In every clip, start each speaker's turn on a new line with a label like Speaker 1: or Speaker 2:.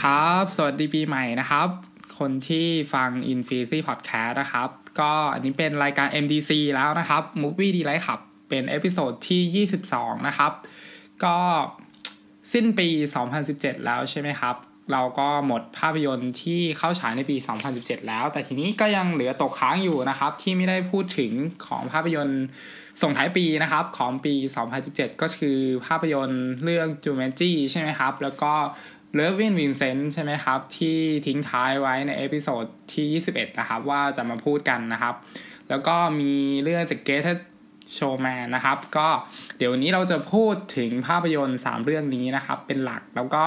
Speaker 1: สดีครับ สวัสดีปีใหม่นะครับ คนที่ฟัง Infinity Podcast นะครับ ก็อันนี้เป็นรายการ MDC แล้วนะครับ Movie d e l i g h t ครับเป็น episode ที่ 22 นะครับ ก็สิ้นปี 2017 แล้วใช่ไหมครับ เราก็หมดภาพยนตร์ที่เข้าฉายในปี 2017 แล้ว แต่ทีนี้ก็ยังเหลือตกค้างอยู่นะครับ ที่ไม่ได้พูดถึงของภาพยนตร์ส่งท้ายปีนะครับ ของปี 2017 ก็คือภาพยนตร์เรื่อง Jumanji ใช่ไหมครับ แล้วก็ Loving Vincent ใช่ไหมครับ ที่ทิ้งท้ายไว้ใน episode ที่ 21 นะครับ ว่าจะมาพูดกันนะครับ แล้วก็มีเรื่อง The Greatest Showman นะครับ ก็เดี๋ยววันนี้เราจะพูดถึงภาพยนตร์ 3 เรื่องนี้นะครับ เป็นหลักแล้วก็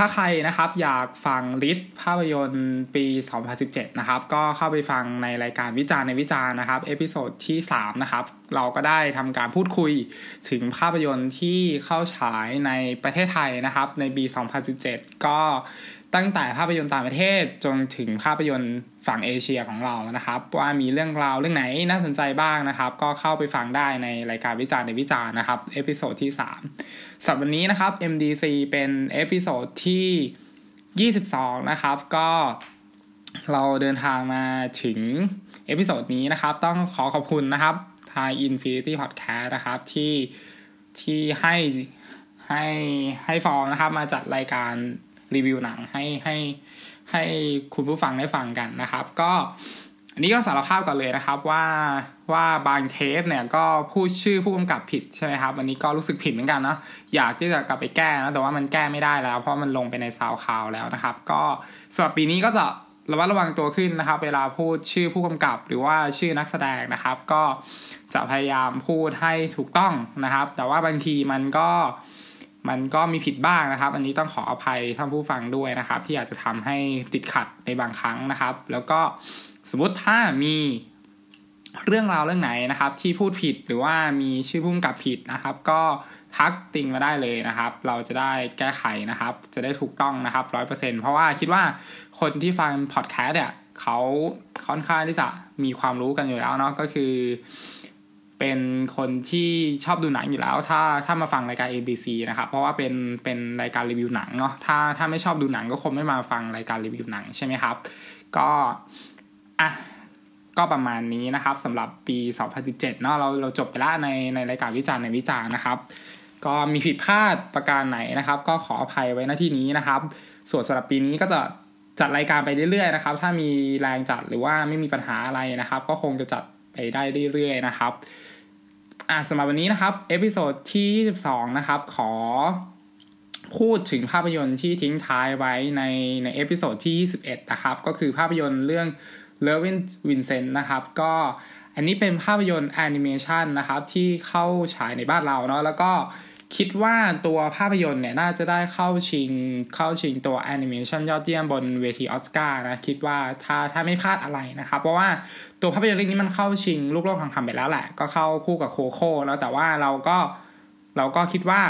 Speaker 1: ถ้าใครนะครับอยากฟัง list ภาพยนตร์ปี 2017 นะครับ ก็เข้าไปฟังในรายการวิจารณ์ในวิจารณ์นะครับ episode ที่ 3 นะครับ เราก็ได้ทำการพูดคุยถึงภาพยนตร์ที่เข้าฉายในประเทศไทยนะครับ ในปี 2017 ก็ ตั้งแต่ภาพยนตร์ต่างประเทศจนถึงภาพยนตร์ฝั่งเอเชียของเรานะครับ ว่ามีเรื่องราวเรื่องไหนน่าสนใจบ้างนะครับ ก็เข้าไปฟังได้ในรายการวิจารณ์ในวิจารณ์นะครับ episode ที่ 3สัปดาห์นี้นะครับ MDC เป็น episode ที่ 22 นะครับ ก็เราเดินทางมาถึง episode นี้นะครับ ต้องขอขอบคุณนะครับทาง Infinity Podcast นะครับที่ที่ให้ให้ให้ผมนะครับมาจัดรายการ รีวิวหนังให้ให้ให้คุณผู้ฟังได้ฟังกันนะครับ ก็อันนี้ก็สารภาพก่อนเลยนะครับว่าว่าบางเทปเนี่ยก็พูดชื่อผู้กำกับผิดใช่ไหมครับอันนี้ก็รู้สึกผิดเหมือนกันเนาะอยากที่จะกลับไปแก้นะแต่ว่ามันแก้ไม่ได้แล้ว เพราะมันลงไปใน SoundCloud แล้วนะครับ ก็สำหรับปีนี้ก็จะระมัดระวังตัวขึ้นนะครับ เวลาพูดชื่อผู้กำกับหรือว่าชื่อนักแสดงนะครับ ก็จะพยายามพูดให้ถูกต้องนะครับ แต่ว่าบางทีมันก็ มันก็มีผิดบ้างนะครับ อันนี้ต้องขออภัยท่านผู้ฟังด้วยนะครับ ที่อาจจะทำให้ติดขัดในบางครั้งนะครับ แล้วก็สมมติถ้ามีเรื่องราวเรื่องไหนนะครับ ที่พูดผิดหรือว่ามีชื่อพุ่มกับผิดนะครับ ก็ทักติงมาได้เลยนะครับ เราจะได้แก้ไขนะครับ จะได้ถูกต้องนะครับร้อยเปอร์เซ็นเพราะว่าคิดว่าคนที่ฟังพอดแคสต์เนี่ยเขาค่อนข้างที่จะมีความรู้กันอยู่แล้วเนาะก็คือ เป็นคนที่ชอบดูหนังอยู่แล้ว ถ้าถ้ามาฟังรายการ ABC นะครับเพราะว่าเป็นเป็นรายการรีวิวหนังเนาะถ้าถ้าไม่ชอบดูหนังก็คงไม่มาฟังรายการรีวิวหนังใช่ไหมครับ ก็อะก็ประมาณนี้นะครับสำหรับปี 2017 เนาะเราเราจบไปแล้วในในรายการวิจารณ์ในวิจารณ์นะครับ ก็มีผิดพลาดประการไหนนะครับ ก็ขออภัยไว้ณที่นี้นะครับ ส่วนสำหรับปีนี้ก็จะจัดรายการไปเรื่อยๆนะครับ ถ้ามีแรงจัดหรือว่าไม่มีปัญหาอะไรนะครับ ก็คงจะจัด ไปได้เรื่อยๆนะครับอะสำหรับวันนี้นะครับ episode ที่ 22 นะครับ ขอพูดถึงภาพยนตร์ที่ทิ้งท้ายไว้ในใน episode ที่ 21 นะครับ ก็คือภาพยนตร์เรื่อง l e v i n Vincent นะครับ ก็อันนี้เป็นภาพยนตร์แอนิเมชันนะครับ ที่เข้าฉายในบ้านเราเนาะแล้วก็ คิดว่าตัวภาพยนตร์เนี่ยน่าจะได้เข้าชิงเข้าชิงตัวแอนิเมชันยอดเยี่ยมบนเวทีออสการ์นะ คิดว่าถ้าถ้าไม่พลาดอะไรนะครับ เพราะว่าตัวภาพยนตร์เรื่องนี้มันเข้าชิงลูกโลกทองคำไปแล้วแหละ ก็เข้าคู่กับโคโค่แล้วแต่ว่าเราก็เราก็คิดว่า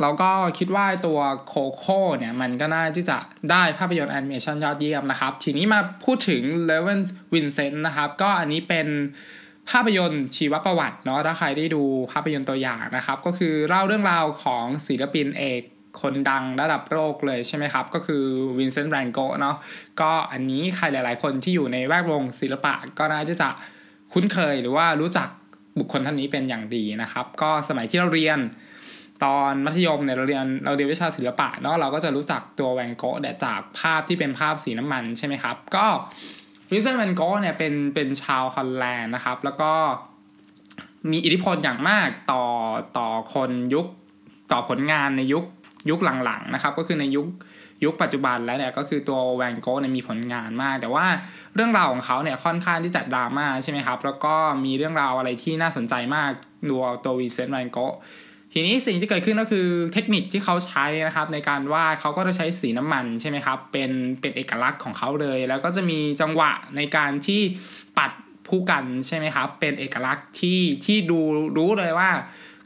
Speaker 1: เราก็คิดว่าตัวโคโค่เนี่ยมันก็น่าที่จะได้ภาพยนตร์แอนิเมชันยอดเยี่ยมนะครับ ทีนี้มาพูดถึง l e v e n Vincent นะครับ ก็อันนี้เป็น ภาพยนตร์ชีวประวัติเนาะถ้าใครได้ดูภาพยนตร์ตัวอย่างนะครับ ก็คือเล่าเรื่องราวของศิลปินเอกคนดังระดับโลกเลยใช่ไหมครับ ก็คือวินเซนต์แวนโกะเนาะก็อันนี้ใครหลาย ๆ คนที่อยู่ในแวดวงศิลปะก็น่าจะจะคุ้นเคยหรือว่ารู้จักบุคคลท่านนี้เป็นอย่างดีนะครับ ก็สมัยที่เราเรียนตอนมัธยมเนี่ยเราเรียนเราเรียนวิชาศิลปะเนาะเราก็จะรู้จักตัวแวนโกะจากภาพที่เป็นภาพสีน้ำมันใช่ไหมครับ ก็ วินเซนต์แวนโกะเนี่ยเป็นเป็นชาวฮอลแลนด์นะครับ แล้วก็มีอิทธิพลอย่างมากต่อต่อคนยุคต่อผลงานในยุคยุคหลังๆนะครับ ก็คือในยุคยุคปัจจุบันแล้วเนี่ยก็คือตัวแวนโกะเนี่ยมีผลงานมาก แต่ว่าเรื่องราวของเขาเนี่ยค่อนข้างที่จะดราม่าใช่ไหมครับ แล้วก็มีเรื่องราวอะไรที่น่าสนใจมากตัวตัววินเซนต์แวนโกะ ทีนี้สิ่งที่เกิดขึ้นก็คือเทคนิคที่เขาใช้นะครับ ในการวาดเขาก็จะใช้สีน้ำมันใช่ไหมครับ เป็นเป็นเอกลักษณ์ของเขาเลย แล้วก็จะมีจังหวะในการที่ปัดพู่กันใช่ไหมครับ เป็นเอกลักษณ์ที่ที่ดูรู้เลยว่า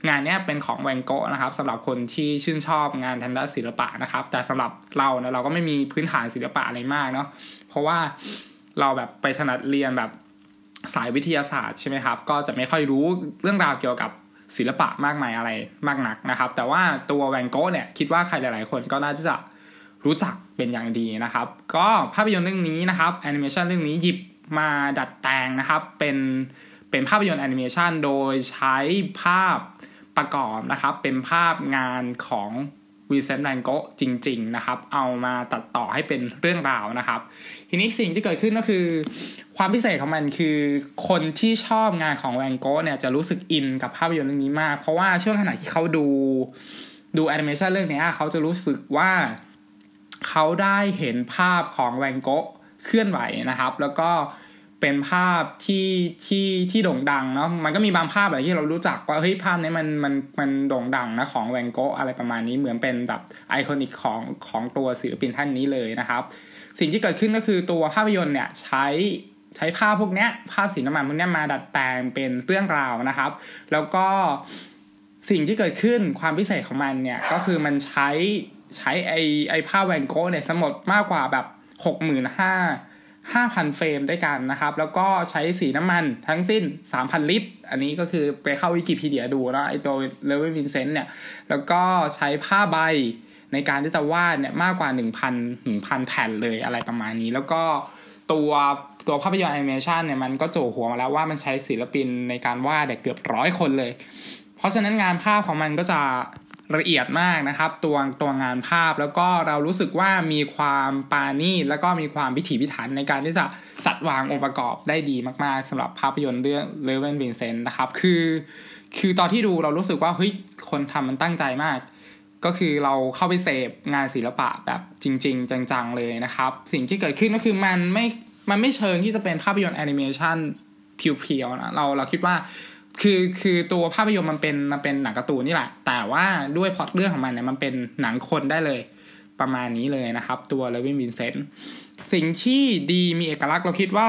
Speaker 1: งานนี้เป็นของแวนโกะนะครับสำหรับคนที่ชื่นชอบงานทางด้านศิลปะนะครับ แต่สำหรับเราเนะเราก็ไม่มีพื้นฐานศิลปะอะไรมากเนาะเพราะว่าเราแบบไปถนัดเรียนแบบสายวิทยาศาสตร์ใช่ไหมครับ ก็จะไม่ค่อยรู้เรื่องราวเกี่ยวกับ ศิลปะมากมายอะไรมากนักนะครับ แต่ว่าตัวแวนโกะเนี่ยคิดว่าใครหลาย ๆ คนก็น่าจะรู้จักเป็นอย่างดีนะครับ ก็ภาพยนตร์เรื่องนี้นะครับแอนิเมชันเรื่องนี้หยิบมาดัดแปลงนะครับเป็นเป็นภาพยนตร์แอนิเมชันโดยใช้ภาพประกอบนะครับ เป็นภาพงานของ วินเซนต์แวนโกจริง ๆ นะครับ เอามาตัดต่อให้เป็นเรื่องราวนะครับ ทีนี้สิ่งที่เกิดขึ้นก็คือ ความพิเศษของมันคือคนที่ชอบงานของแวนโกเนี่ยจะรู้สึกอินกับภาพยนตร์เรื่องนี้มาก เพราะว่าช่วงขณะที่เขาดูดูแอนิเมชันเรื่องนี้เขาจะรู้สึกว่าเขาได้เห็นภาพของแวนโกะเคลื่อนไหวนะครับ แล้วก็ เป็นภาพที่ที่ที่โด่งดังเนาะมันก็มีบางภาพอะไรที่เรารู้จักว่าเฮ้ยภาพนี้มันมันมันโด่งดังนะของแวนโกะอะไรประมาณนี้เหมือนเป็นแบบ iconic ของของตัวศิลปินท่านนี้เลยนะครับ สิ่งที่เกิดขึ้นก็คือตัวภาพยนตร์เนี่ยใช้ใช้ภาพพวกนี้ภาพสีน้ำมันพวกนี้มาดัดแปลงเป็นเรื่องราวนะครับ แล้วก็สิ่งที่เกิดขึ้นความพิเศษของมันเนี่ยก็คือมันใช้ใช้ไอไอภาพแวนโกะเนี่ยทั้งหมดมากกว่าแบบหกหมื่นห้า ห้าพันเฟรมด้วยกันนะครับ แล้วก็ใช้สีน้ำมันทั้งสิ้นสามพันลิตร อันนี้ก็คือไปเข้าวิกิพีเดียดูนะไอตัว Loving Vincent เนี่ย แล้วก็ใช้ผ้าใบในการที่จะวาดเนี่ยมากกว่าหนึ่งพันถึงพันแผ่นเลยอะไรประมาณนี้ แล้วก็ตัวตัวภาพยนตร์แอนิเมชันเนี่ยมันก็จั่วหัวมาแล้วว่ามันใช้ศิลปินในการวาดเกือบร้อยคนเลย เพราะฉะนั้นงานภาพของมันก็จะ ละเอียดมากนะครับ ตัวตัวงานภาพแล้วก็เรารู้สึกว่ามีความประณีตแล้วก็มีความพิถีพิถันในการที่จะจัดวางองค์ประกอบได้ดีมาก ๆสำหรับภาพยนตร์เรื่อง Loving Vincent นะครับ คือ คือตอนที่ดูเรารู้สึกว่าเฮ้ยคนทำมันตั้งใจมาก ก็คือเราเข้าไปเสพงานศิลปะแบบจริง ๆ จัง ๆ เลยนะครับ สิ่งที่เกิดขึ้นก็คือมันไม่มันไม่เชิงที่จะเป็นภาพยนตร์แอนิเมชัน pure ๆนะเราเราคิดว่า คือคือตัวภาพยนตร์มันเป็นมันเป็นหนังการ์ตูนนี่แหละ แต่ว่าด้วยพล็อตเรื่องของมันเนี่ยมันเป็นหนังคนได้เลย ประมาณนี้เลยนะครับ ตัว Loving Vincent สิ่งที่ดีมีเอกลักษณ์เราคิดว่า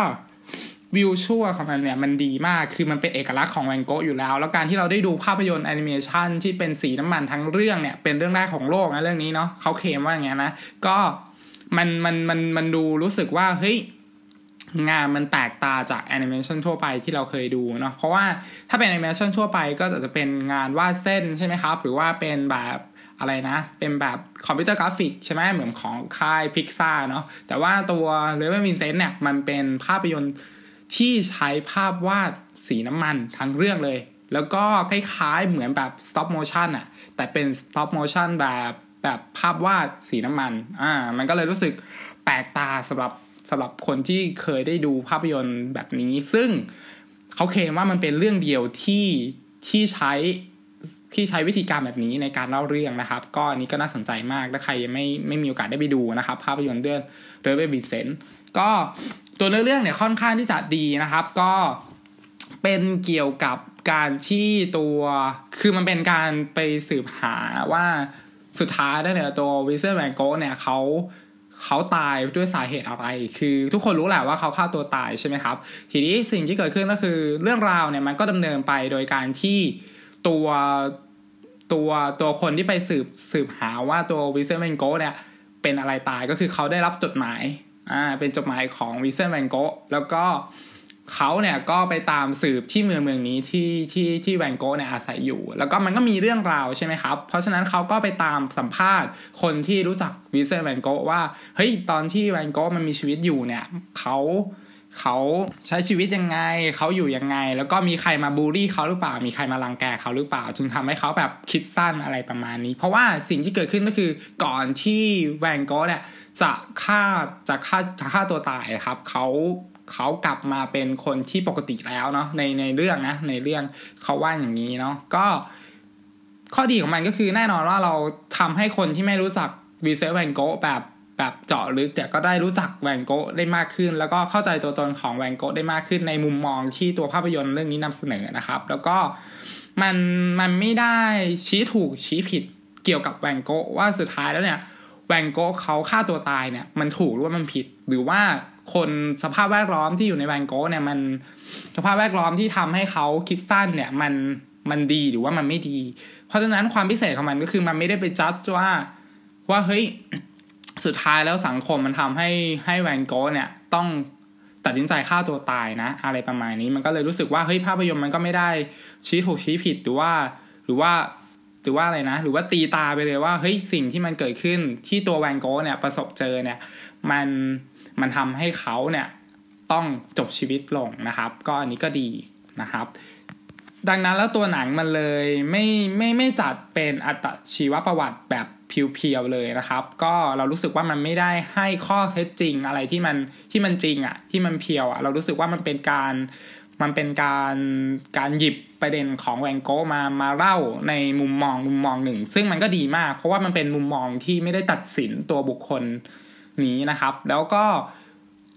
Speaker 1: วิวชั่วของมันเนี่ยมันดีมากคือมันเป็นเอกลักษณ์ของแวนโกะอยู่แล้ว แล้วการที่เราได้ดูภาพยนตร์แอนิเมชันที่เป็นสีน้ำมันทั้งเรื่องเนี่ยเป็นเรื่องแรกของโลกนะเรื่องนี้เนาะเขาเคลมว่าอย่างเงี้ยนะก็มันมันมันมันดูรู้สึกว่าเฮ้ย งานมันแปลกตาจากแอนิเมชันทั่วไปที่เราเคยดูเนาะเพราะว่าถ้าเป็นแอนิเมชันทั่วไปก็จะเป็นงานวาดเส้นใช่ไหมครับ หรือว่าเป็นแบบอะไรนะ เป็นแบบคอมพิวเตอร์กราฟิกใช่ไหมเหมือนของค่ายพิกซ่าเนาะแต่ว่าตัว Loving Vincent เนี่ยมันเป็นภาพยนตร์ที่ใช้ภาพวาดสีน้ำมันทั้งเรื่องเลย แล้วก็คล้ายๆเหมือนแบบ stop motion อะแต่เป็น stop motion แบบแบบภาพวาดสีน้ำมันอ่ามันก็เลยรู้สึกแปลกตาสำหรับ สำหรับคนที่เคยได้ดูภาพยนตร์แบบนี้ ซึ่งเขาเคลมว่ามันเป็นเรื่องเดียวที่ที่ใช้ที่ใช้วิธีการแบบนี้ในการเล่าเรื่องนะครับ ก็อันนี้ก็น่าสนใจมากถ้าใครยังไม่ไม่มีโอกาสได้ไปดูนะครับ ภาพยนตร์เรื่องเรเวบิเซนก็ตัวเนื้อเรื่องเนี่ยค่อนข้างที่จะดีนะครับ ก็เป็นเกี่ยวกับการที่ตัวคือมันเป็นการไปสืบหาว่าสุดท้ายเนี่ยตัววิเซอร์แวนโกเนี่ยเขา เขาตายด้วยสาเหตุอะไร คือทุกคนรู้แหละว่าเขาฆ่าตัวตายใช่ไหมครับ ทีนี้สิ่งที่เกิดขึ้นก็คือเรื่องราวเนี่ยมันก็ดำเนินไปโดยการที่ตัวตัวตัวคนที่ไปสืบสืบหาว่าตัววินเซนต์ แวนโกเนี่ยเป็นอะไรตายก็คือเขาได้รับจดหมายอ่าเป็นจดหมายของวินเซนต์ แวนโกแล้วก็ เขาเนี่ยก็ไปตามสืบที่เมืองเมืองนี้ที่ที่ที่แวนโกเนี่ยอาศัยอยู่ แล้วก็มันก็มีเรื่องราวใช่ไหมครับ เพราะฉะนั้นเขาก็ไปตามสัมภาษณ์คนที่รู้จักวินเซนต์ แวนโกว่าเฮ้ยตอนที่แวนโกมันมีชีวิตอยู่เนี่ยเขาเขาใช้ชีวิตยังไง เขาอยู่ยังไง แล้วก็มีใครมาบูลลี่เขาหรือเปล่า มีใครมารังแกเขาหรือเปล่า จึงทำให้เขาแบบคิดสั้นอะไรประมาณนี้ เพราะว่าสิ่งที่เกิดขึ้นก็คือก่อนที่แวนโกเนี่ยจะฆ่าจะฆ่าจะฆ่าตัวตายครับเขา เขากลับมาเป็นคนที่ปกติแล้วเนาะในในเรื่องนะในเรื่องเขาว่าอย่างนี้เนาะก็ข้อดีของมันก็คือแน่นอนว่าเราทำให้คนที่ไม่รู้จักวีเซลแวนโกแบบแบบเจาะลึกแต่ก็ได้รู้จักแวนโกได้มากขึ้น แล้วก็เข้าใจตัวตนของแวนโกได้มากขึ้นในมุมมองที่ตัวภาพยนตร์เรื่องนี้นำเสนอนะครับ แล้วก็มันมันไม่ได้ชี้ถูกชี้ผิดเกี่ยวกับแวนโกว่าสุดท้ายแล้วเนี่ยแวนโกเขาฆ่าตัวตายเนี่ยมันถูกหรือว่ามันผิดหรือว่า คนสภาพแวดล้อมที่อยู่ในแวนโกเนี่ยมันสภาพแวดล้อมที่ทำให้เขาคิดสั้นเนี่ยมันมันดีหรือว่ามันไม่ดี เพราะฉะนั้นความพิเศษของมันก็คือมันไม่ได้ไปจัดว่าว่าเฮ้ยสุดท้ายแล้วสังคมมันทำให้ให้แวนโกเนี่ยต้องตัดสินใจฆ่าตัวตายนะ อะไรประมาณนี้มันก็เลยรู้สึกว่าเฮ้ยภาพยนตร์มันก็ไม่ได้ชี้ถูกชี้ผิดหรือว่าหรือว่าหรือว่าอะไรนะ หรือว่าตีตาไปเลยว่าเฮ้ยสิ่งที่มันเกิดขึ้นที่ตัวแวนโกเนี่ยประสบเจอเนี่ยมัน มันทำให้เขาเนี่ยต้องจบชีวิตลงนะครับ ก็อันนี้ก็ดีนะครับ ดังนั้นแล้วตัวหนังมันเลยไม่ไม่ไม่จัดเป็นอัตชีวประวัติแบบเพียวๆเลยนะครับ ก็เรารู้สึกว่ามันไม่ได้ให้ข้อเท็จจริงอะไรที่มันที่มันจริงอะ่ะที่มันเพียวอะ่ะเรารู้สึกว่ามันเป็นการมันเป็นการการหยิบประเด็นของแวนโกมามาเล่าในมุมมองมุมมองหนึ่ง ซึ่งมันก็ดีมาก เพราะว่ามันเป็นมุมมองที่ไม่ได้ตัดสินตัวบุคคล นี้นะครับ แล้วก็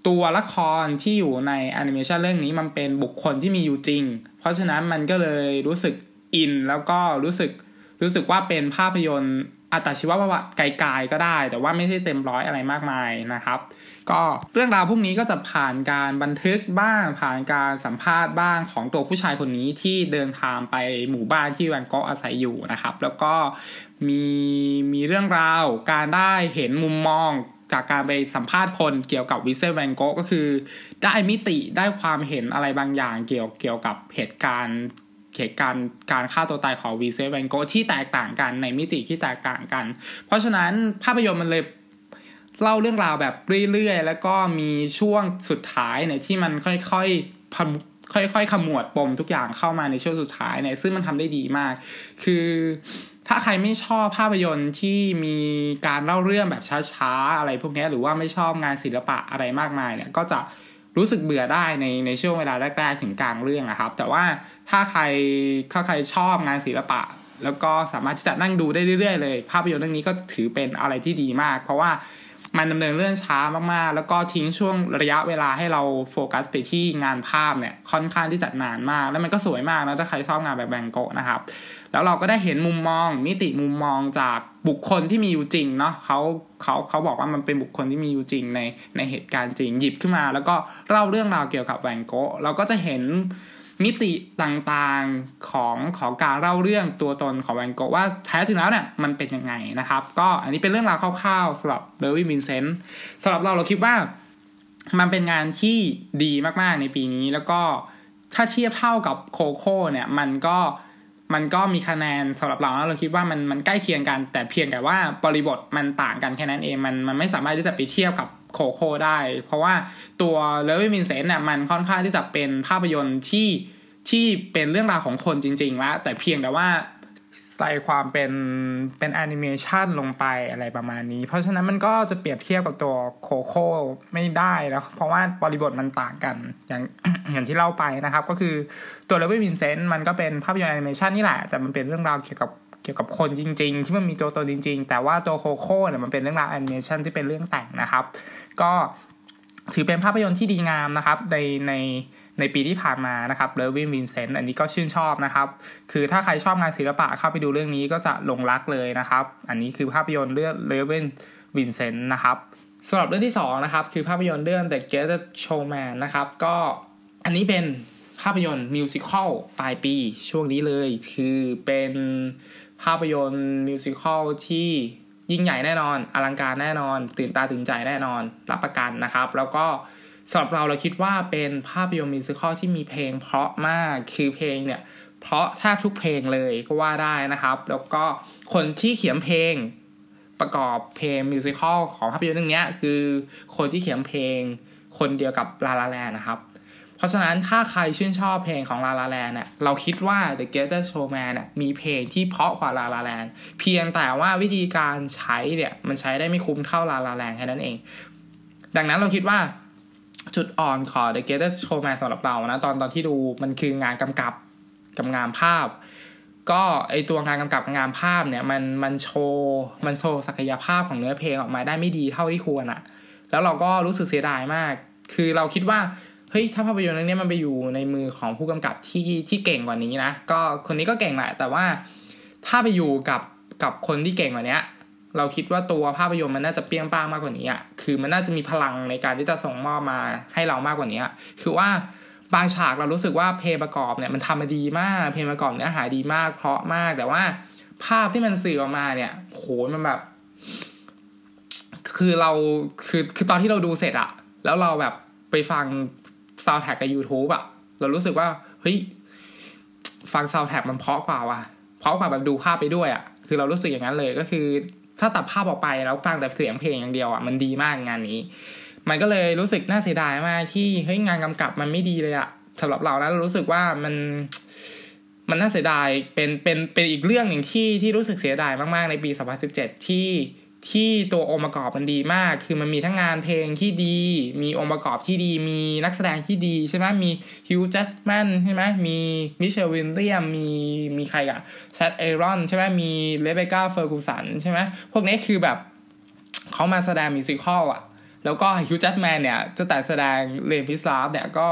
Speaker 1: ตัวละครที่อยู่ในแอนิเมชันเรื่องนี้มันเป็นบุคคลที่มีอยู่จริง เพราะฉะนั้นมันก็เลยรู้สึกอินแล้วก็รู้สึกรู้สึกว่าเป็นภาพยนตร์อัตชีวประวัติไกลๆก็ได้ แต่ว่าไม่ใช่เต็มร้อยอะไรมากมายนะครับ ก็เรื่องราวพวกนี้ก็จะผ่านการบันทึกบ้างผ่านการสัมภาษณ์บ้างของตัวผู้ชายคนนี้ที่เดินทางไปหมู่บ้านที่แวนโกอาศัยอยู่นะครับ แล้วก็มีมีเรื่องราวการได้เห็นมุมมอง จากการไปสัมภาษณ์คนเกี่ยวกับวิเซแวนโกก็คือ ได้มิติได้ความเห็นอะไรบางอย่างเกี่ยวเกี่ยวกับเหตุการณ์เหตุการณ์การฆ่าตัวตายของวีเซแวนโกที่แตกต่างกันในมิติที่แตกต่างกัน เพราะฉะนั้นภาพยนตร์มันเลยเล่าเรื่องราวแบบเรื่อยๆ แล้วก็มีช่วงสุดท้ายเนี่ยที่มันค่อยๆค่อยๆขมวดปมทุกอย่างเข้ามาในช่วงสุดท้ายเนี่ยซึ่งมันทำได้ดีมาก คือ ถ้าใครไม่ชอบภาพยนตร์ที่มีการเล่าเรื่องแบบช้าๆ อะไรพวกนี้หรือว่าไม่ชอบงานศิลปะอะไรมากมายเนี่ยก็จะรู้สึกเบื่อได้ในในช่วงเวลาแรกๆถึงกลางเรื่องนะครับ แต่ว่าถ้าใครถ้าใครชอบงานศิลปะ แล้วก็สามารถที่จะนั่งดูได้เรื่อยๆเลย ภาพยนตร์เรื่องนี้ก็ถือเป็นอะไรที่ดีมาก เพราะว่ามันดำเนินเรื่องช้ามากๆ แล้วก็ทิ้งช่วงระยะเวลาให้เราโฟกัสไปที่งานภาพเนี่ยค่อนข้างที่จะนานมาก แล้วมันก็สวยมากนะถ้าใครชอบงานแบบแบงโกนะครับ แล้วเราก็ได้เห็นมุมมอง มิติมุมมองจากบุคคลที่มีอยู่จริงเนาะเขาเขาเขาบอกว่ามันเป็นบุคคลที่มีอยู่จริงในในเหตุการณ์จริงหยิบขึ้นมา แล้วก็เล่าเรื่องราวเกี่ยวกับแวนโกะเราก็จะเห็นมิติต่างๆของของการเล่าเรื่องตัวตนของแวนโกะว่าแท้จริงแล้วเนี่ยมันเป็นยังไงนะครับ ก็อันนี้เป็นเรื่องราวคร่าวๆสำหรับ Loving Vincent สำหรับเราเราคิดว่ามันเป็นงานที่ดีมากๆในปีนี้แล้วก็ถ้าเทียบเท่ากับโคโค่เนี่ยมันก็ มันก็มีคะแนนสำหรับเราแล้วเราคิดว่ามันมันใกล้เคียงกัน แต่เพียงแต่ว่าบริบทมันต่างกันแค่นั้นเองมันมันไม่สามารถที่จะไปเทียบกับโคโค่ได้ เพราะว่าตัวเลวิมินเซนเนี่ยมันค่อนข้างที่จะเป็นภาพยนตร์ที่ที่เป็นเรื่องราวของคนจริง ๆ แล้ว แต่เพียงแต่ว่า ใส่ความเป็นเป็นแอนิเมชันลงไปอะไรประมาณนี้ เพราะฉะนั้นมันก็จะเปรียบเทียบกับตัวโคโค่ไม่ได้แล้วเพราะว่าบริบทมันต่างกันอย่างอย่างที่เล่าไปนะครับ ก็คือตัว Loving Vincent มันก็เป็นภาพยนตร์แอนิเมชันนี่แหละ แต่มันเป็นเรื่องราวเกี่ยวกับเกี่ยวกับคนจริง ๆ ที่มันมีตัวตนจริง ๆ แต่ว่าตัวโคโค่เนี่ยมันเป็นเรื่องราวแอนิเมชันที่เป็นเรื่องแต่งนะครับ ก็ถือเป็นภาพยนตร์ที่ดีงามนะครับในใน ในปีที่ผ่านมานะครับ Loving Vincent อันนี้ก็ชื่นชอบนะครับ คือถ้าใครชอบงานศิลปะเข้าไปดูเรื่องนี้ก็จะหลงรักเลยนะครับ อันนี้คือภาพยนตร์เรื่อง Loving Vincent นะครับสำหรับเรื่องที่2นะครับคือภาพยนตร์เรื่อง The Greatest Showman นะครับก็อันนี้เป็นภาพยนตร์ musical ปลายปีช่วงนี้เลย คือเป็นภาพยนตร์ musical ที่ยิ่งใหญ่แน่นอน อลังการแน่นอน ตื่นตาตื่นใจแน่นอน รับประกันนะครับ แล้วก็ สำหรับเราเราคิดว่าเป็นภาพยนตร์ musical ที่มีเพลงเพราะมากคือเพลงเนี่ย เพราะแทบทุกเพลงเลยก็ว่าได้นะครับ แล้วก็คนที่เขียนเพลงประกอบเพลงมิวสิควลของภาพยนตร์เรื่องนี้คือคนที่เขียนเพลงคนเดียวกับลาลาแลนนะครับ เพราะฉะนั้นถ้าใครชื่นชอบเพลงของลาลาแลนเนี่ยเราคิดว่า The Greatest Showman เนี่ยมีเพลงที่เพราะกว่าลาลาแลนเพียงแต่ว่าวิธีการใช้เนี่ยมันใช้ได้ไม่คุ้มเท่าลาลาแลนแค่นั้นเอง ดังนั้นเราคิดว่า จุดอ่อนของ The Greatest Showman สำหรับเรานะ ตอนตอนที่ดูมันคืองานกำกับกับงานภาพ ก็ไอตัวงานกำกับงานภาพเนี่ย มันมันโชว์มันโชว์ศักยภาพของเนื้อเพลงออกมาได้ไม่ดีเท่าที่ควรอะแล้วเราก็รู้สึกเสียดายมาก คือเราคิดว่าเฮ้ยถ้าภาพยนตร์เรื่องนี้มันไปอยู่ในมือของผู้กำกับที่ที่เก่งกว่านี้นะก็คนนี้ก็เก่งแหละแต่ว่าถ้าไปอยู่กับกับคนที่เก่งกว่านี้ เราคิดว่าตัวภาพยนตร์มันน่าจะเปี้ยงป้างมากกว่านี้อะคือมันน่าจะมีพลังในการที่จะส่งมอบมาให้เรามากกว่านี้คือว่าบางฉากเรารู้สึกว่าเพลงประกอบเนี่ยมันทำมาดีมาก เพลงประกอบเนื้อหาดีมากเพราะมาก แต่ว่าภาพที่มันสื่อออกมาเนี่ยโหมันแบบ คือเราคือคือตอนที่เราดูเสร็จอะแล้วเราแบบไปฟังซาวแท็กใน YouTube อะเรารู้สึกว่า เฮ้ย ฟังซาวแท็กมันเพราะกว่าว่ะเพราะกว่าแบบดูภาพไปด้วยอะคือเรารู้สึกอย่างนั้นเลยก็คือ ถ้าตัดภาพออกไปแล้วฟังแต่เสียงเพลงอย่างเดียวอะมันดีมากงานนี้ มันก็เลยรู้สึกน่าเสียดายมากที่เฮ้ยงานกำกับมันไม่ดีเลยอะสำหรับเรานะเรารู้สึกว่ามันมันน่าเสียดายเป็นเป็นเป็นอีกเรื่องหนึ่งที่ที่รู้สึกเสียดายมากๆในปี 2017 ที่ ที่ตัวองค์ประกอบมันดีมาก คือมันมีทั้งงานเพลงที่ดี มีองค์ประกอบที่ดี มีนักแสดงที่ดีใช่ไหมมีฮิวจ์ แจ็กแมนใช่ไหมมีมิเชลวิลเลียมส์ มีมีใครอะแซค เอฟรอนใช่ไหมมีรีเบคก้าเฟอร์กูสันใช่ไหมพวกนี้คือแบบเขามาแสดง musical อะแล้วก็ Hugh Jackman เนี่ยตั้งแต่แสดง Les Misérables เนี่ยก็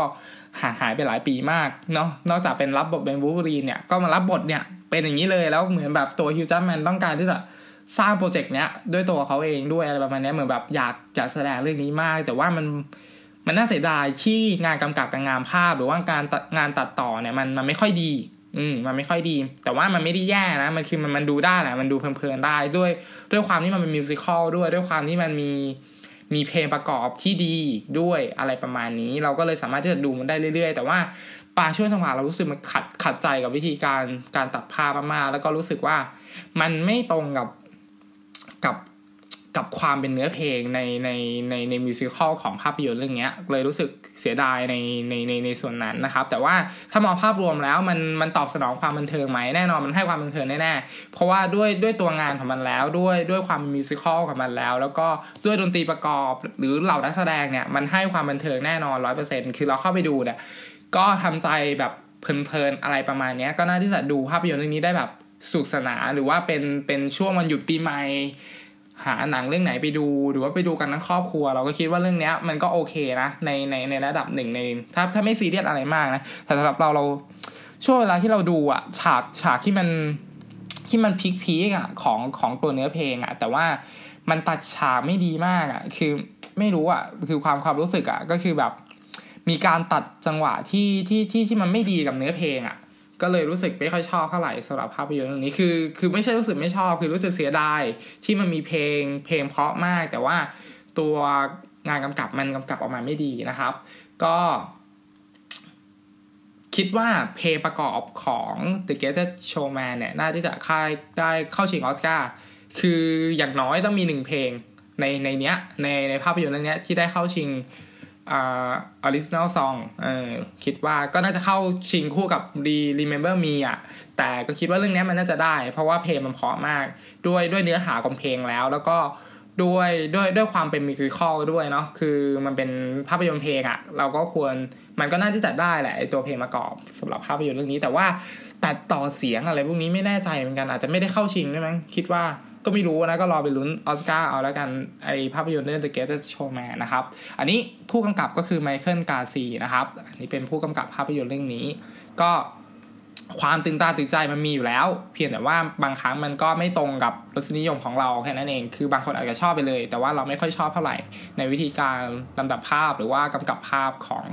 Speaker 1: ห่างหายไปหลายปีมากเนาะ นอกจากเป็นรับบทเป็นวูฟเวอรีนเนี่ย ก็มารับบทเนี่ยเป็นอย่างนี้เลย แล้วเหมือนแบบตัว Hugh Jackman ต้องการที่จะ สร้างโปรเจกต์เนี้ยด้วยตัวเขาเองด้วยอะไรประมาณนี้เหมือนแบบอยากอยากแสดงเรื่องนี้มาก แต่ว่ามันมันน่าเสียดายที่งานกำกับกับงานภาพ หรือว่าการงานตัดต่อเนี่ยมันมันไม่ค่อยดี อืมมันไม่ค่อยดี แต่ว่ามันไม่ได้แย่นะมันคือมันมันดูได้แหละมันดูเพลินๆได้ด้วย ด้วยความที่มันเป็นมิวสิควลด้วยด้วยความที่มันมีมีเพลงประกอบที่ดีด้วยอะไรประมาณนี้ เราก็เลยสามารถที่จะดูมันได้เรื่อยๆ แต่ว่าปาช่วยจังหวะเรารู้สึกมันขัดขัดใจกับวิธีการการตัดภาพมากๆแล้วก็รู้สึกว่ามันไม่ตรงกับ กับกับความเป็นเนื้อเพลงในในในในมิวสิควลของภาพยนตร์เรื่องนี้เลยรู้สึกเสียดายในในในในส่วนนั้นนะครับ แต่ว่าถ้ามองภาพรวมแล้วมันมันตอบสนองความบันเทิงไหมแน่นอนมันให้ความบันเทิงแน่ๆเพราะว่าด้วยด้วยตัวงานของมันแล้วด้วยด้วยความมิวสิควลของมันแล้ว แล้วก็ด้วยดนตรีประกอบหรือเหล่านักแสดงเนี่ยมันให้ความบันเทิงแน่นอนร้อยเปอร์เซ็นต์คือเราเข้าไปดูเนี่ยก็ทำใจแบบเพลินๆอะไรประมาณนี้ก็น่าที่จะดูภาพยนตร์เรื่องนี้ได้แบบสุขสนานหรือว่าเป็นเป็นช่วงวันหยุดปีใหม่ หาหนังเรื่องไหนไปดู หรือว่าไปดูกันทั้งครอบครัว เราก็คิดว่าเรื่องนี้มันก็โอเคนะในในในระดับหนึ่งในถ้าถ้าไม่ซีเรียสอะไรมากนะแต่สำหรับเราเราช่วงเวลาที่เราดูอะฉากฉากที่มันที่มันพีคพีกอะของของตัวเนื้อเพลงอะแต่ว่ามันตัดฉากไม่ดีมากอะคือไม่รู้อะคือความความรู้สึกอะก็คือแบบมีการตัดจังหวะที่ที่ที่ที่มันไม่ดีกับเนื้อเพลงอะ ก็เลยรู้สึกไม่ค่อยชอบเท่าไหร่สำหรับภาพยนตร์เรื่องนี้คือ คือไม่ใช่รู้สึกไม่ชอบ คือรู้สึกเสียดายที่มันมีเพลงเพลงเพราะมาก แต่ว่าตัวงานกำกับมันกำกับออกมาไม่ดีนะครับ ก็ คิดว่าเพลงประกอบของ The Greatest Showman เนี่ย น่าที่จะค่ายได้เข้าชิงออสการ์คืออย่างน้อยต้องมีหนึ่งเพลงในในเนี้ยในในภาพยนตร์เรื่องนี้ที่ได้เข้าชิง Original Song เออคิดว่าก็น่าจะเข้าชิงคู่กับ Re Remember Me อะ แต่ก็คิดว่าเรื่องนี้มันน่าจะได้ เพราะว่าเพลงมันเพราะมาก ด้วยด้วยเนื้อหาของเพลงแล้ว แล้วก็ด้วยด้วยด้วยความเป็นมิวสิคอลด้วยเนาะ คือมันเป็นภาพยนตร์เพลงอะ เราก็ควรมันก็น่าที่จะได้แหละไอตัวเพลงประกอบสำหรับภาพยนตร์เรื่องนี้ แต่ว่าตัดต่อเสียงอะไรพวกนี้ไม่แน่ใจเหมือนกันอาจจะไม่ได้เข้าชิงใช่ไหมคิดว่า ก็ไม่รู้นะก็รอไปลุ้นออสการ์เอาแล้วกันไอภาพยนตร์เรื่อง The Greatest Showman นะครับ อันนี้ผู้กำกับก็คือไมเคิลกาซีนะครับ อันนี้เป็นผู้กำกับภาพยนตร์เรื่องนี้ ก็ความตื่นตาตื่นใจมันมีอยู่แล้ว เพียงแต่ว่าบางครั้งมันก็ไม่ตรงกับรสนิยมของเราแค่นั้นเอง คือบางคนอาจจะชอบไปเลย แต่ว่าเราไม่ค่อยชอบเท่าไหร่ ในวิธีการลำดับภาพหรือว่ากำกับภาพของ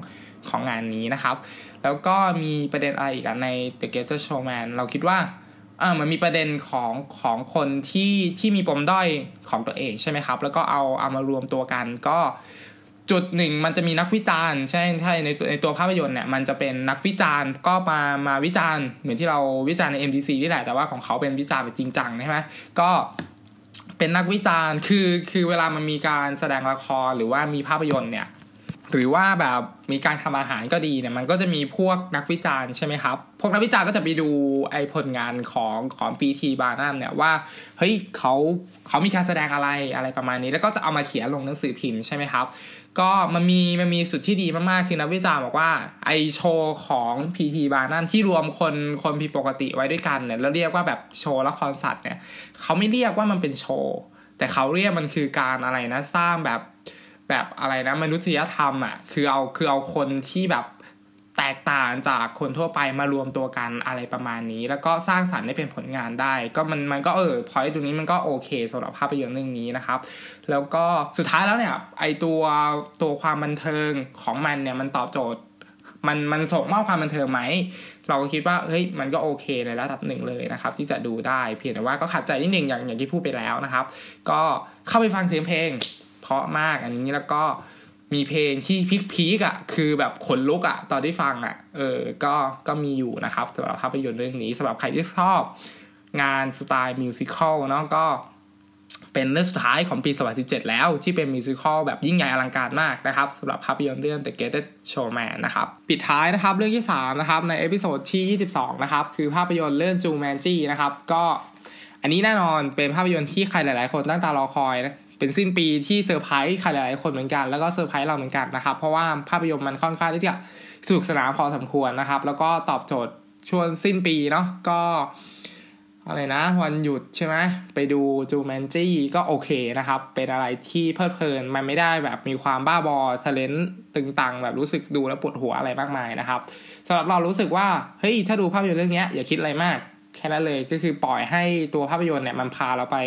Speaker 1: ของงานนี้นะครับ แล้วก็มีประเด็นอะไรอีกใน The Greatest Showman เราคิดว่า อ่ามันมีประเด็นของของคนที่ที่มีปมด้อยของตัวเองใช่ไหมครับ แล้วก็เอาเอามารวมตัวกันก็จุดหนึ่งมันจะมีนักวิจารณ์ใช่ใช่ในในตัวภาพยนตร์เนี่ยมันจะเป็นนักวิจารณ์ก็มามาวิจารณ์เหมือนที่เราวิจารณ์ใน MDC นี่แหละแต่ว่าของเขาเป็นวิจารณ์แบบจริงจังใช่ไหมก็เป็นนักวิจารณ์คือคือเวลามันมีการแสดงละครหรือว่ามีภาพยนตร์เนี่ย หรือว่าแบบมีการทำอาหารก็ดีเนี่ยมันก็จะมีพวกนักวิจารณ์ใช่ไหมครับ พวกนักวิจารณ์ก็จะไปดูไอ้ผลงานของของปีทีบาร์นัมเนี่ยว่าเฮ้ยเขาเขามีการแสดงอะไรอะไรประมาณนี้ แล้วก็จะเอามาเขียนลงหนังสือพิมพ์ใช่ไหมครับ ก็มันมีมันมีสุดที่ดีมากๆคือนักวิจารณ์บอกว่าไอโชว์ของพีทีบาร์นัมที่รวมคนคนผิดปกติไว้ด้วยกันเนี่ยแล้วเรียกว่าแบบโชว์ละครสัตว์เนี่ยเขาไม่เรียกว่ามันเป็นโชว์แต่เขาเรียกมันคือการอะไรนะสร้างแบบ แบบอะไรนะมนุษยธรรมอะคือเอาคือเอาคนที่แบบแตกต่างจากคนทั่วไปมารวมตัวกันอะไรประมาณนี้ แล้วก็สร้างสรรค์ให้เป็นผลงานได้ ก็มันมันก็เออพอยต์ตรงนี้มันก็โอเคสำหรับภาพยนตร์เรื่องนี้นะครับ แล้วก็สุดท้ายแล้วเนี่ยไอตัวตัวความบันเทิงของมันเนี่ยมันตอบโจทย์มันมันส่งมอบความบันเทิงไหม เราก็คิดว่าเฮ้ยมันก็โอเคในระดับหนึ่งเลยนะครับ ที่จะดูได้เพียงแต่ว่าก็ขัดใจนิดหนึ่งอย่างอย่างที่พูดไปแล้วนะครับ ก็เข้าไปฟังเสียงเพลง ราะมาก อันนี้แล้วก็มีเพลงที่พีคพีกอะคือแบบขนลุกอะตอนที่ฟังอะเออก็ก็มีอยู่นะครับสำหรับภาพยนตร์เรื่องนี้สำหรับใครที่ชอบงานสไตล์ musical เนาะก็เป็นเรื่องสุดท้ายของปี2017แล้วที่เป็น musical แบบยิ่งใหญ่อลังการมากนะครับสำหรับภาพยนตร์เรื่อง The Greatest Showman นะครับ ปิดท้ายนะครับเรื่องที่ 3 นะครับ ใน episode ที่ 22 นะครับ คือภาพยนตร์เรื่อง Jumanji นะครับ ก็อันนี้แน่นอนเป็นภาพยนตร์ที่ใครหลาย ๆ คนตั้งตารอคอยนะ เป็นสิ้นปีที่เซอร์ไพรส์ใครหลายๆคนเหมือนกันแล้วก็เซอร์ไพรส์เราเหมือนกันนะครับ เพราะว่าภาพยนตร์มันค่อนข้างที่จะสนุกสนานพอสมควรนะครับ แล้วก็ตอบโจทย์ช่วงสิ้นปีเนาะก็อะไรนะ วันหยุดใช่ไหมไปดูจูแมนจี้ก็โอเคนะครับ เป็นอะไรที่เพลิดเพลินมันไม่ได้แบบมีความบ้าบอเซเลนตึงตังแบบรู้สึกดูแล้วปวดหัวอะไรมากมายนะครับสำหรับเรารู้สึกว่าเฮ้ยถ้าดูภาพยนตร์เรื่องนี้อย่าคิดอะไรมาก แค่นั้นเลยก็คือปล่อยให้ตัวภาพยนตร์เนี่ยมันพาเราไป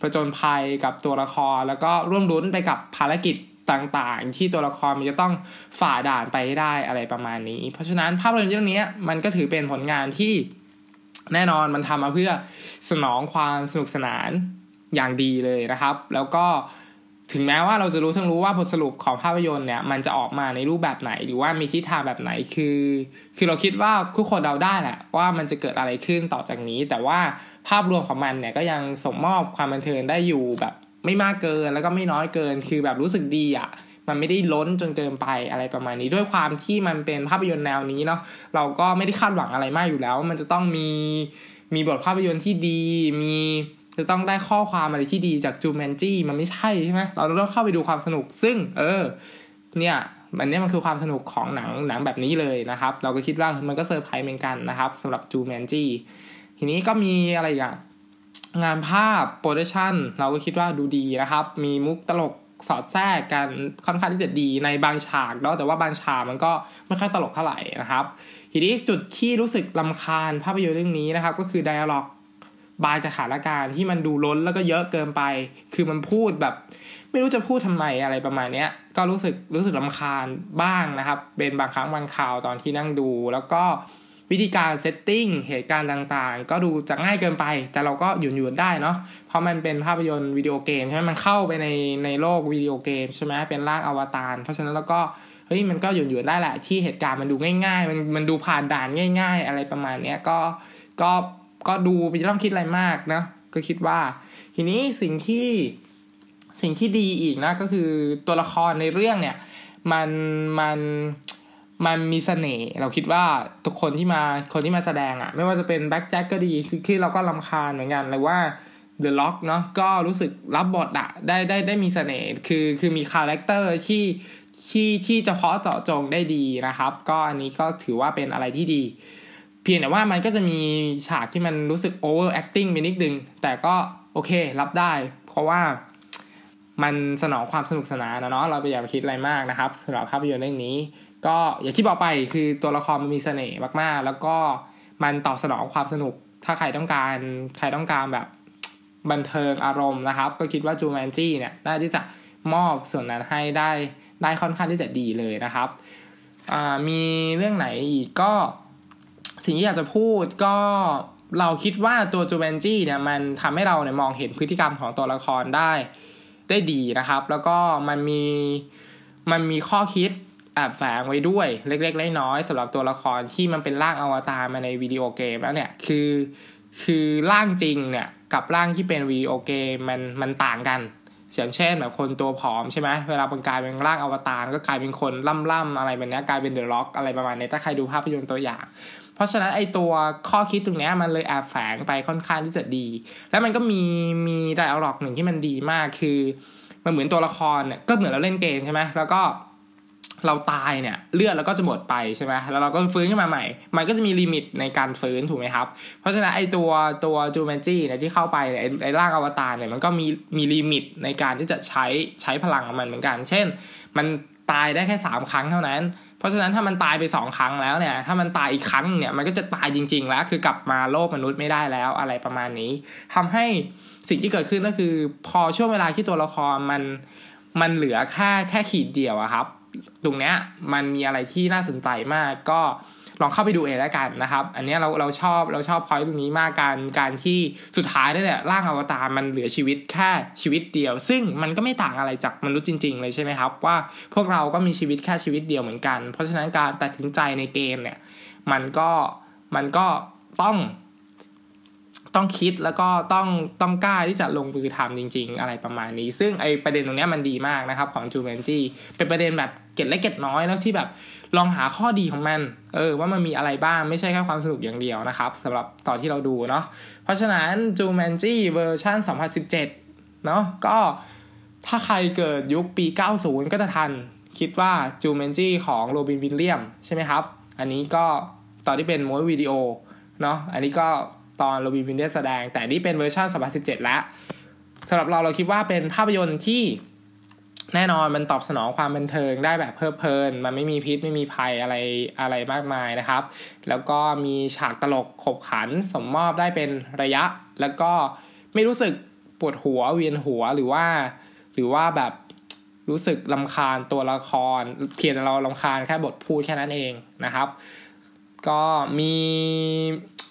Speaker 1: ผจญภัยกับตัวละคร แล้วก็ร่วมรุ้นไปกับภารกิจต่างๆ ที่ตัวละครมันจะต้องฝ่าด่านไปให้ได้อะไรประมาณนี้ เพราะฉะนั้นภาพยนตร์เรื่องนี้มันก็ถือเป็นผลงานที่แน่นอนมันทำมาเพื่อสนองความสนุกสนานอย่างดีเลยนะครับ แล้วก็ถึงแม้ว่าเราจะรู้ทั้งรู้ว่าบทสรุปของภาพยนตร์เนี่ย มันจะออกมาในรูปแบบไหน หรือว่ามีทิศทางแบบไหนคือ คือเราคิดว่าทุกคนเดาได้แหละว่ามันจะเกิดอะไรขึ้นต่อจากนี้ แต่ว่า ภาพรวมของมันเนี่ยก็ยังส่งมอบความบันเทิงได้อยู่แบบไม่มากเกินแล้วก็ไม่น้อยเกิน คือแบบรู้สึกดีอะ่ะมันไม่ได้ล้นจนเกินไปอะไรประมาณนี้ ด้วยความที่มันเป็นภาพยนตร์แนวนี้เนาะเราก็ไม่ได้คาดหวังอะไรมากอยู่แล้ว มันจะต้องมีมีบทภาพยนตร์ที่ดี มีจะต้องได้ข้อความอะไรที่ดีจาก Jumanji มันไม่ใช่ใช่ไหมเราต้องเข้าไปดูความสนุกซึ่ง เออ เนี่ยมันเนี่ยมันคือความสนุกของหนังหนังแบบนี้เลยนะครับ เราก็คิดว่ามันก็เซอร์ไพรส์เหมือนกันนะครับสำหรับ Jumanji ทีนี้ก็มีอะไรอย่างงานภาพ production เราก็คิดว่าดูดีนะครับ มีมุกตลกสอดแทรกกันค่อนข้างที่จะดีในบางฉากเนาะแต่ว่าบางฉากมันก็ไม่ค่อยตลกเท่าไหร่นะครับ ทีนี้จุดที่รู้สึกรำคาญภาพยนตร์เรื่องนี้นะครับ ก็คือ dialogue บางสถานการณ์ที่มันดูล้นแล้วก็เยอะเกินไป คือมันพูดแบบ ไม่รู้จะพูดทำไมอะไรประมาณเนี้ย ก็รู้สึกรู้สึกรำคาญบ้างนะครับ เป็นบางครั้งบางคราวตอนที่นั่งดู แล้วก็ วิธีการ setting เหตุการณ์ต่างๆ ก็ดูจะง่ายเกินไป แต่เราก็หยวนหยวนได้เนาะเพราะมันเป็นภาพยนตร์วิดีโอเกมใช่ไหมมันเข้าไปในในโลกวิดีโอเกมใช่ไหมเป็นร่างอวตารเพราะฉะนั้นแล้วก็เฮ้ยมันก็หยวนหยวนได้แหละที่เหตุการณ์มันดูง่าย ๆ มันมันดูผ่านด่านง่าย ๆ อะไรประมาณเนี้ยก็ก็ก็ดูไม่ต้องคิดอะไรมากนะก็คิดว่า ทีนี้สิ่งที่สิ่งที่ดีอีกนะก็คือตัวละครในเรื่องเนี่ยมันมัน มันมีเสน่ห์เราคิดว่าทุกคนที่มาคนที่มาแสดงอะ่ะไม่ว่าจะเป็น Black Jack ก็ดีคือเราก็รำคาญเหมือนกันเลยว่า The Rock เนาะก็รู้สึกรับบทอะได้ได้ได้มีเสน่ห์คือคือมี character ที่ที่ที่เฉพาะเจาะจงได้ดีนะครับ ก็อันนี้ก็ถือว่าเป็นอะไรที่ดี เพียงแต่ว่ามันก็จะมีฉากที่มันรู้สึก overacting ไปนิดนึง แต่ก็โอเครับได้ เพราะว่ามันสนองความสนุกสนานนะเนาะเราไปอย่าไปคิดอะไรมากนะครับสำหรับภาพยนตร์เรื่องนี้ก็อย่างที่บอกไปคือตัวละครมันมีเสน่ห์มากๆ แล้วก็มันตอบสนองความสนุก ถ้าใครต้องการใครต้องการแบบบันเทิงอารมณ์นะครับ ก็คิดว่าจูแมนจี้เนี่ยน่าที่จะมอบส่วนนั้นให้ได้ได้ค่อนข้างที่จะดีเลยนะครับมีเรื่องไหนอีกก็สิ่งที่อยากจะพูดก็เราคิดว่าตัวจูแมนจี้เนี่ยมันทำให้เราเนี่ยมองเห็นพฤติกรรมของตัวละครได้ได้ดีนะครับ แล้วก็มันมีมันมีข้อคิด แอบแฝงไว้ด้วยเล็กๆน้อยๆสำหรับตัวละครที่มันเป็นร่างอวตารมาในวิดีโอเกมแล้วเนี่ยคือคือร่างจริงเนี่ยกับร่างที่เป็นวิดีโอเกมมันมันต่างกันอย่างเช่นแบบคนตัวผอมใช่ไหมเวลาเป็นกลายเป็นร่างอวตารก็กลายเป็นคนล่ำๆอะไรแบบนี้กลายเป็นเดอะล็อกอะไรประมาณนี้ถ้าใครดูภาพยนตร์ตัวอย่าง เพราะฉะนั้นไอตัวข้อคิดตรงนี้มันเลยแอบแฝงไปค่อนข้างที่จะดี แล้วมันก็มีมี dialogue หนึ่งที่มันดีมากคือ มันเหมือนตัวละครเนี่ยก็เหมือนเราเล่นเกมใช่ไหมแล้วก็ เราตายเนี่ยเลือดเราก็จะหมดไปใช่ไหมแล้วเราก็ฟื้นขึ้นมาใหม่ มันก็จะมี limit ในการฟื้นถูกไหมครับ เพราะฉะนั้นไอตัวตัว Jumanji เนี่ยที่เข้าไปไอไอร่างอวตารเนี่ยมันก็มีมี limit ในการที่จะใช้ใช้พลังของมันเหมือนกัน เช่น มันตายได้แค่สามครั้งเท่านั้น เพราะฉะนั้นถ้ามันตายไปสองครั้งแล้วเนี่ย ถ้ามันตายอีกครั้งเนี่ยมันก็จะตายจริง ๆ แล้ว คือกลับมาโลกมนุษย์ไม่ได้แล้วอะไรประมาณนี้ทำให้สิ่งที่เกิดขึ้นก็คือ พอช่วงเวลาที่ตัวละครมันมันเหลือแค่แค่ขีดเดียวอะครับ ตรงเนี้ยมันมีอะไรที่น่าสนใจมากก็ลองเข้าไปดูเองแล้วกันนะครับ อันนี้เราเราชอบเราชอบพอยต์ตรงนี้มากการการที่สุดท้ายนี่แหละร่างอวตารมันเหลือชีวิตแค่ชีวิตเดียว ซึ่งมันก็ไม่ต่างอะไรจากมนุษย์จริง ๆ เลยใช่ไหมครับ ว่าพวกเราก็มีชีวิตแค่ชีวิตเดียวเหมือนกัน เพราะฉะนั้นการตัดสินใจในเกมเนี่ยมันก็มันก็ต้อง ต้องคิดแล้วก็ต้องต้องกล้าที่จะลงมือทำจริง ๆ อะไรประมาณนี้ ซึ่งไอประเด็นตรงนี้มันดีมากนะครับของจูเวนจี้เป็นประเด็นแบบเก็ดเล็กเก็ดน้อยแล้วที่แบบลองหาข้อดีของมัน เออ ว่ามันมีอะไรบ้างไม่ใช่แค่ความสนุกอย่างเดียวนะครับสำหรับตอนที่เราดูเนาะเพราะฉะนั้น Jumanji เวอร์ชัน2017 เนาะก็ถ้าใครเกิดยุคปี 90 ก็จะทัน คิดว่า Jumanji ของ Robin Williams ใช่ไหมครับ อันนี้ก็ตอนที่เป็นม้วนวิดีโอ เนาะอันนี้ก็ ตอน Robin Williams แสดง แต่นี่เป็นเวอร์ชัน2017 แล้วสำหรับเราเราคิดว่าเป็นภาพยนตร์ที่แน่นอนมันตอบสนองความบันเทิงได้แบบเพลิดเพลิน มันไม่มีพิษไม่มีภัยอะไรอะไรมากมายนะครับ แล้วก็มีฉากตลกขบขันสมมอบได้เป็นระยะ แล้วก็ไม่รู้สึกปวดหัวเวียนหัวหรือว่า หรือว่าแบบรู้สึกลำคาญตัวละครเพียงเราลำคาญแค่บทพูดแค่นั้นเองนะครับ ก็มี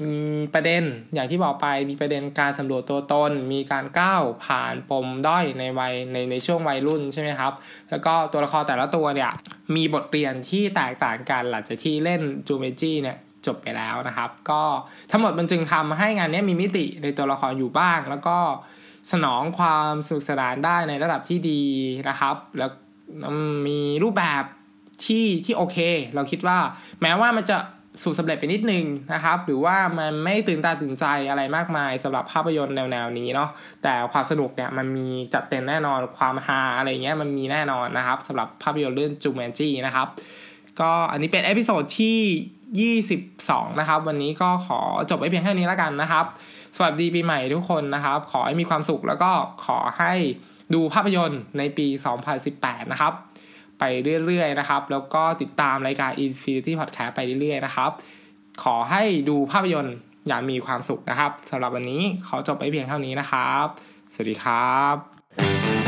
Speaker 1: มีประเด็นอย่างที่บอกไปมีประเด็นการสำรวจตัวตน มีการก้าวผ่านปมด้อยในวัยในในช่วงวัยรุ่นใช่ไหมครับ แล้วก็ตัวละครแต่ละตัวเนี่ยมีบทเรียนที่แตกต่างกันหลังจากที่เล่นจูเมจี้เนี่ยจบไปแล้วนะครับ ก็ทั้งหมดมันจึงทำให้งานนี้มีมิติในตัวละครอยู่บ้าง แล้วก็สนองความสนุกสนานได้ในระดับที่ดีนะครับ แล้วมีรูปแบบที่ที่โอเค เราคิดว่า แม้ว่ามันจะ สูตรสำเร็จไปนิดนึงนะครับ หรือว่ามันไม่ตื่นตาตื่นใจอะไรมากมายสำหรับภาพยนตร์แนวๆนี้เนาะแต่ความสนุกเนี่ยมันมีจัดเต็มแน่นอนความฮาอะไรเงี้ยมันมีแน่นอนนะครับสำหรับภาพยนตร์เรื่อง Jumanji นะครับก็อันนี้เป็น episode ที่ 22 นะครับ วันนี้ก็ขอจบไว้เพียงแค่นี้แล้วกันนะครับ สวัสดีปีใหม่ทุกคนนะครับ ขอให้มีความสุขแล้วก็ขอให้ดูภาพยนตร์ในปี 2018 นะครับ ไปเรื่อยๆนะครับ แล้วก็ติดตามรายการ Infinity Podcast ไปเรื่อยๆนะครับ ขอให้ดูภาพยนตร์อย่างมีความสุขนะครับสำหรับวันนี้ขอจบไปเพียงเท่านี้นะครับ สวัสดีครับ